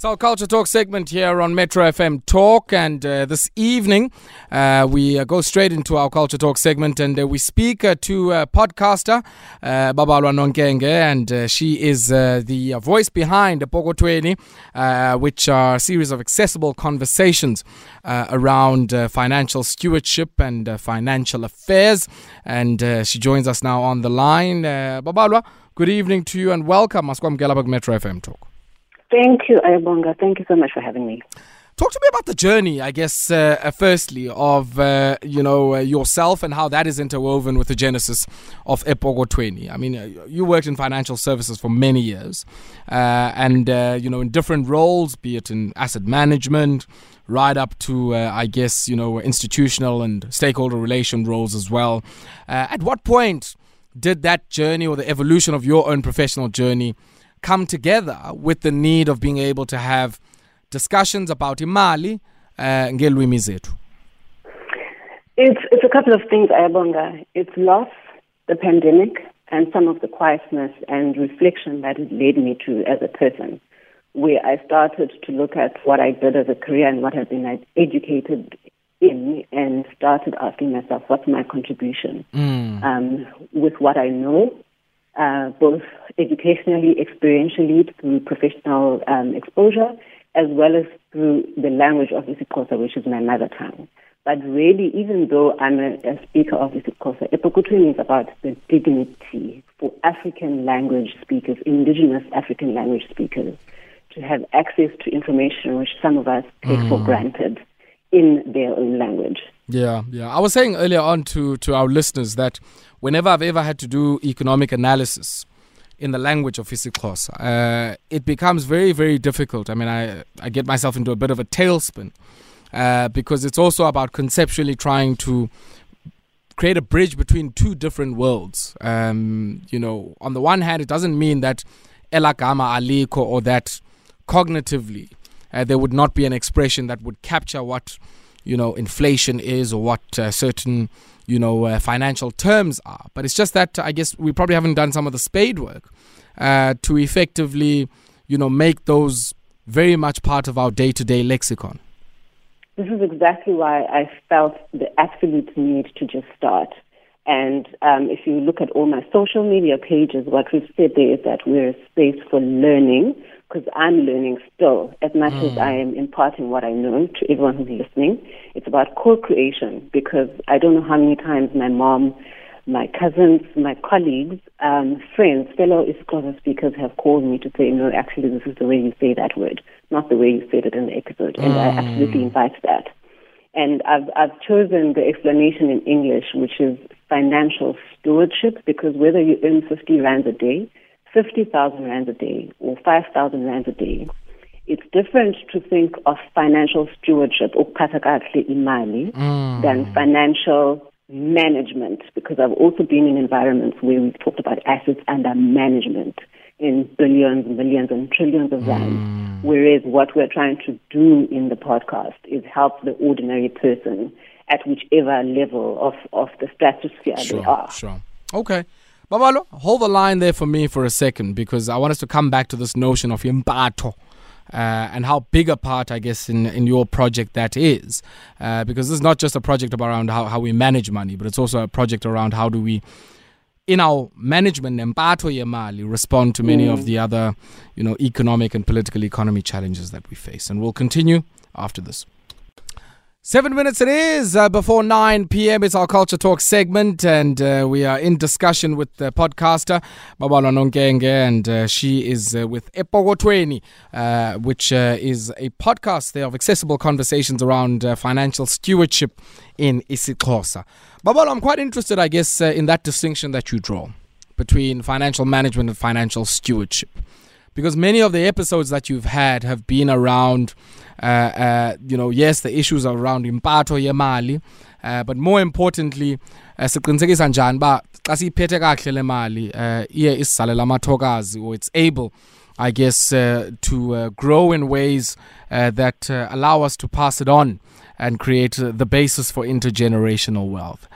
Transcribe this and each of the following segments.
It's our Culture Talk segment here on Metro FM Talk, and uh, this evening uh, we uh, go straight into our Culture Talk segment, and uh, we speak uh, to uh, podcaster uh, Babalwa and she is the voice behind Pogo Epokothweni, which are a series of accessible conversations around financial stewardship and financial affairs. And she joins us now on the line. Babalwa, good evening to you, and welcome. Maskwam Metro FM Talk. Thank you, Ayabonga. Thank you so much for having me. Talk to me about the journey, I guess, uh, uh, firstly, of uh, you know uh, yourself and how that is interwoven with the genesis of Epokothweni. I mean, uh, you worked in financial services for many years, uh, and you know in different roles, be it in asset management, right up to I guess you know institutional and stakeholder relation roles as well. at what point did that journey or the evolution of your own professional journey? Come together with the need of being able to have discussions about imali uh, zethu it's, it's a couple of things, Ayabonga. It's loss, the pandemic, and some of the quietness and reflection that it led me to as a person, where I started to look at what I did as a career and what I've been educated in, and started asking myself, what's my contribution mm. um, with what I know uh, both educationally, experientially, through professional um, exposure, as well as through the language of isiXhosa, which is my mother tongue. But really, even though I'm a, a speaker of isiXhosa, Epokothweni is about the dignity for African language speakers, indigenous African language speakers, to have access to information which some of us take mm. for granted in their own language. Yeah, yeah. I was saying earlier on to, to our listeners that whenever I've ever had to do economic analysis in the language of isiXhosa, uh, it becomes very, very difficult. I mean, I, I get myself into a bit of a tailspin uh, because it's also about conceptually trying to create a bridge between two different worlds. Um, you know, on the one hand, it doesn't mean that elakama aliko or that cognitively uh, there would not be an expression that would capture what you know inflation is or what uh, certain you know uh, financial terms are. But it's just that i guess we probably haven't done some of the spade work uh, to effectively you know make those very much part of our day-to-day lexicon. This is exactly why i felt the absolute need to just start. And um, if you look at all my social media pages, what we've said there is that we're a space for learning, because I'm learning still as much mm. as I am imparting what I know to everyone who's listening. It's about co-creation because I don't know how many times my mom, my cousins, my colleagues, um, friends, fellow isiXhosa speakers have called me to say, no, actually, this is the way you say that word, not the way you said it in the episode. And mm. I absolutely invite that. And I've, I've chosen the explanation in English, which is financial stewardship, because whether you earn 50 rands a day, 50,000 Rand a day or 5,000 Rand a day, it's different to think of financial stewardship or katakatli imali mm. than financial management because I've also been in environments where we've talked about assets under management in billions, millions, and trillions of rands. Mm. Whereas what we're trying to do in the podcast is help the ordinary person at whichever level of, of the stratosphere sure, they are. Sure. Okay. Babalwa, hold the line there for me for a second because I want us to come back to this notion of impato. Uh, and how big a part, I guess, in, in your project that is. Uh, because this is not just a project around how, how we manage money, but it's also a project around how do we, in our management, empato yemali, respond to many mm. of the other, you know, economic and political economy challenges that we face. And we'll continue after this. Seven minutes it is uh, before 9 p.m. It's our Culture Talk segment, and uh, we are in discussion with the podcaster, Babalwa Nonkenge, and uh, she is uh, with Epokothweni, uh, which uh, is a podcast there of accessible conversations around financial stewardship in isiXhosa. Babalwa, I'm quite interested, I guess, in that distinction that you draw between financial management and financial stewardship. Because many of the episodes that you've had have been around uh, uh, you know, yes, the issues around impato yemali, uh, but more importantly, uh, siqinisekisa njani uba xa siyiphethe kakuhle le mali uh, iye isizalela amathokazi or it's able I guess uh, to uh, grow in ways uh, that uh, allow us to pass it on and create the basis for intergenerational wealth.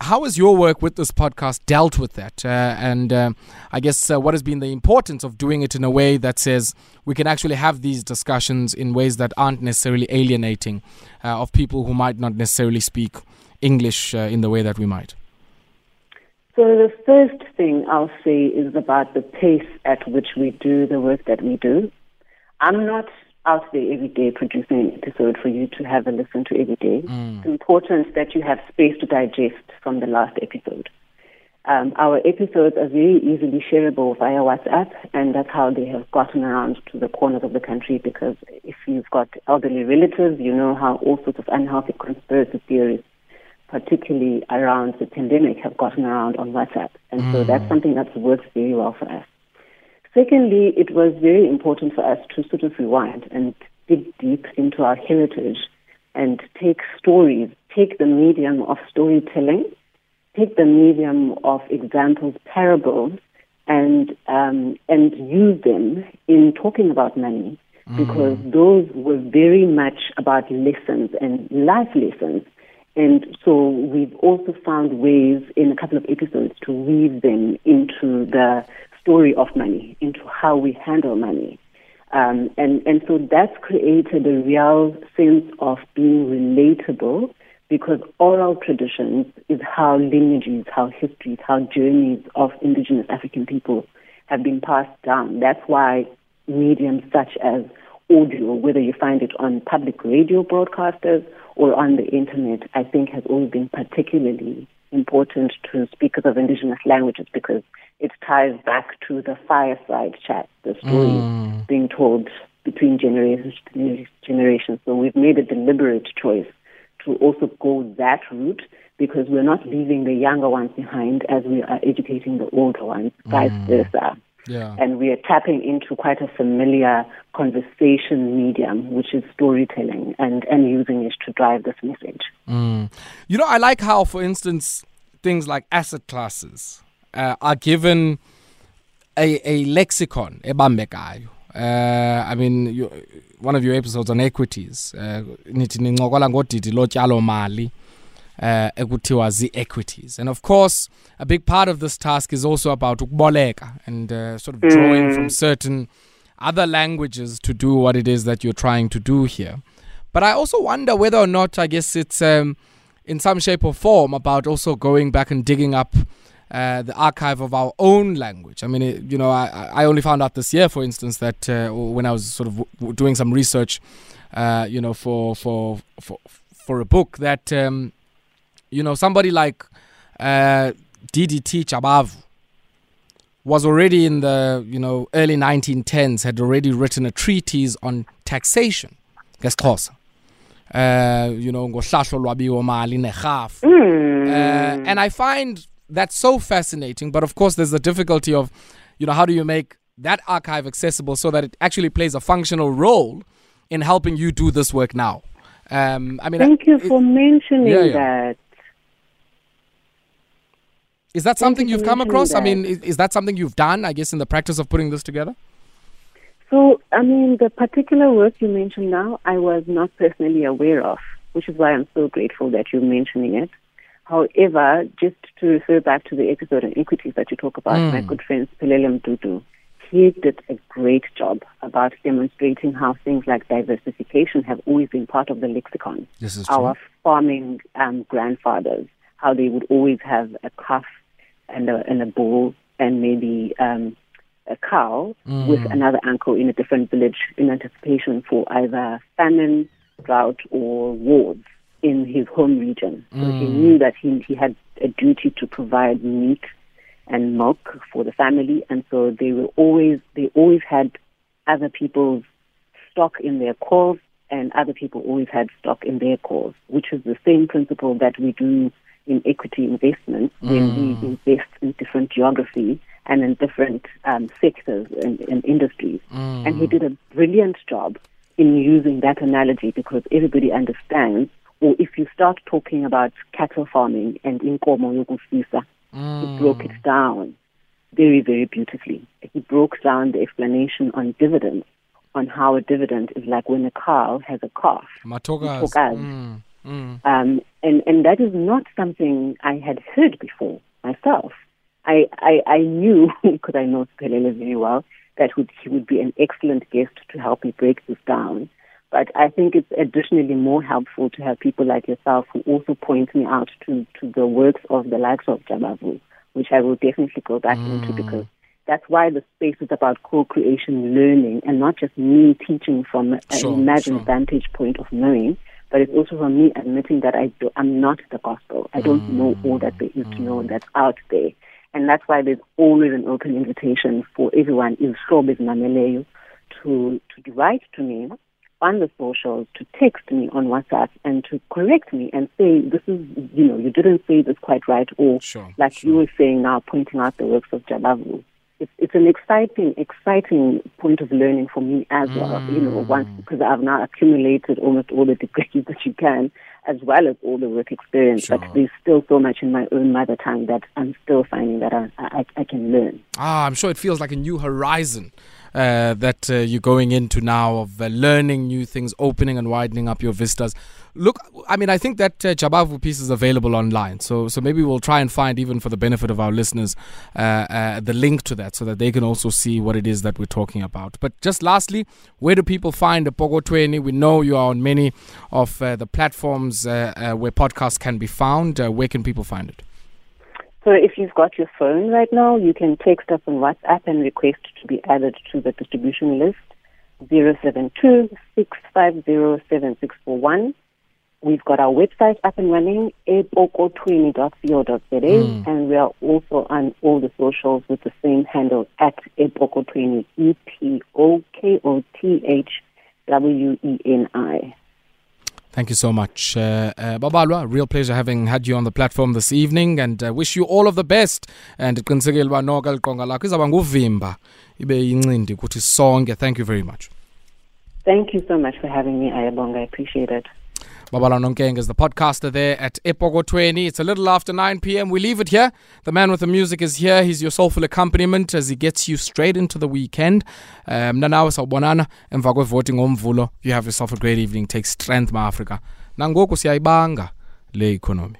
How has your work with this podcast dealt with that? Uh, and uh, I guess uh, what has been the importance of doing it in a way that says we can actually have these discussions in ways that aren't necessarily alienating uh, of people who might not necessarily speak English uh, in the way that we might? So, the first thing I'll say is about the pace at which we do the work that we do. I'm not out there every day producing an episode for you to have a listen to every day. Mm. It's important that you have space to digest from the last episode. Um, our episodes are very easily shareable via WhatsApp, and that's how they have gotten around to the corners of the country. Because if you've got elderly relatives, you know how all sorts of unhealthy conspiracy theories, particularly around the pandemic, have gotten around on WhatsApp. And mm. so that's something that's worked very well for us. Secondly, it was very important for us to sort of rewind and dig deep into our heritage and take stories, take the medium of storytelling, take the medium of examples, parables, and um, and use them in talking about money mm. because those were very much about lessons and life lessons. And so we've also found ways in a couple of episodes to weave them into the story of money, into how we handle money. Um, and, and so that's created a real sense of being relatable because oral traditions is how lineages, how histories, how journeys of indigenous African people have been passed down. That's why mediums such as audio, whether you find it on public radio broadcasters or on the internet, I think has always been particularly important to speakers of indigenous languages because it ties back to the fireside chat, the stories mm. being told between generations to generations. So we've made a deliberate choice to also go that route because we're not leaving the younger ones behind as we are educating the older ones, vice mm. versa. Yeah. And we are tapping into quite a familiar conversation medium, which is storytelling, and, and using it to drive this message. Mm. You know, I like how, for instance, things like asset classes uh, are given a, a lexicon, ebambekayo. Uh, I mean, you, one of your episodes on equities, uh, nithi nincokola ngodidi lotyalo mali uh, ekuthiwa zii-equities. And of course, a big part of this task is also about ukuboleka and uh, sort of drawing mm. from certain other languages to do what it is that you're trying to do here. But I also wonder whether or not, I guess it's um, in some shape or form about also going back and digging up uh, the archive of our own language. I mean, it, you know, I, I only found out this year, for instance, that uh, when I was sort of w- doing some research, uh, you know, for for for for a book that um, you know, somebody like uh, DDT Jabavu was already in the, you know, early 1910s, had already written a treatise on taxation, ngesixhosa. Uh, you know, ngohlahlo lwabiwo mali nerhafu. Mm. Uh, and I find that so fascinating, but of course there's the difficulty of, you know, how do you make that archive accessible so that it actually plays a functional role in helping you do this work now? Um, I mean, thank you for mentioning yeah, yeah. that. Is that something you've come across? That. I mean, is, is, that something you've done, I guess, in the practice of putting this together? So, I mean, the particular work you mentioned now, I was not personally aware of, which is why I'm so grateful that you're mentioning it. However, just to refer back to the episode on equities that you talk about, mm. my good friend Pelele Dudu, he did a great job about demonstrating how things like diversification have always been part of the lexicon. This is Our farming um, grandfathers, how they would always have a calf and a, and a bull and maybe um, a cow mm. with another uncle in a different village in anticipation for either famine, drought, or wars in his home region. So mm. he knew that he, he had a duty to provide meat and milk for the family, and so they were always they always had other people's stock in their calls, and other people always had stock in their calls, which is the same principle that we do in equity investments mm. when we invest in different geographies and in different um, sectors and, and industries. Mm. And he did a brilliant job in using that analogy because everybody understands, or if you start talking about cattle farming and inkomo yokufisa, mm. he broke it down very, very beautifully. He broke down the explanation on dividends, on how a dividend is like when a cow has a calf. Matogas. Mm. Um, and, and that is not something I had heard before myself. I, I, I knew, because I know Siphelele very well, that would, he would be an excellent guest to help me break this down. But I think it's additionally more helpful to have people like yourself who also point me out to, to the works of the likes of Jabavu, which I will definitely go back mm. into because that's why the space is about co-creation learning and not just me teaching from sure, an imagined sure. vantage point of knowing, but it's also for me admitting that I do, I'm not the gospel. I don't mm. know all that there is to know that's out there. And that's why there's always an open invitation for everyone, in Shobes Mameleyo, to, to write to me on the socials, to text me on WhatsApp and to correct me and say, this is, you know, you didn't say this quite right, or sure, like sure. you were saying now, pointing out the works of Jabavu. It's, it's an exciting, exciting point of learning for me as mm. well, you know, once, because I've now accumulated almost all the degrees that you can as well as all the work experience. Sure. But there's still so much in my own mother tongue that I'm still finding that I, I, I can learn. Ah, I'm sure it feels like a new horizon. Uh, that uh, you're going into now of uh, learning new things, opening and widening up your vistas. Look, I mean, I think that uh, Jabavu piece is available online, so so maybe we'll try and find even for the benefit of our listeners uh, uh, the link to that, so that they can also see what it is that we're talking about. But just lastly, where do people find the Epokothweni? We know you are on many of uh, the platforms uh, uh, where podcasts can be found. where can people find it? So if you've got your phone right now, you can text us on WhatsApp and request to be added to the distribution list 072 650 We've got our website up and running, epokothweni.co.za, mm. and we are also on all the socials with the same handle at epoko20, E-P-O-K-O-T-H-W-E-N-I. Thank you so much, uh, uh, Babalwa. Real pleasure having had you on the platform this evening, and uh, wish you all of the best. And qinisekile uba noko liqonga lakho izawuba nguvimba ibe yincindi kuthi sonke. Thank you very much. Thank you so much for having me, Ayabonga. I appreciate it. Babalwa Nonkenge is the podcaster there at Epokothweni. It's a little after 9 p.m. We leave it here. The man with the music is here. He's your soulful accompaniment as he gets you straight into the weekend. Um, nanawe sawubonana emva voting ngomvulo. You have yourself a great evening. Take strength, ma Africa. Nangoku siyayibanga le economy.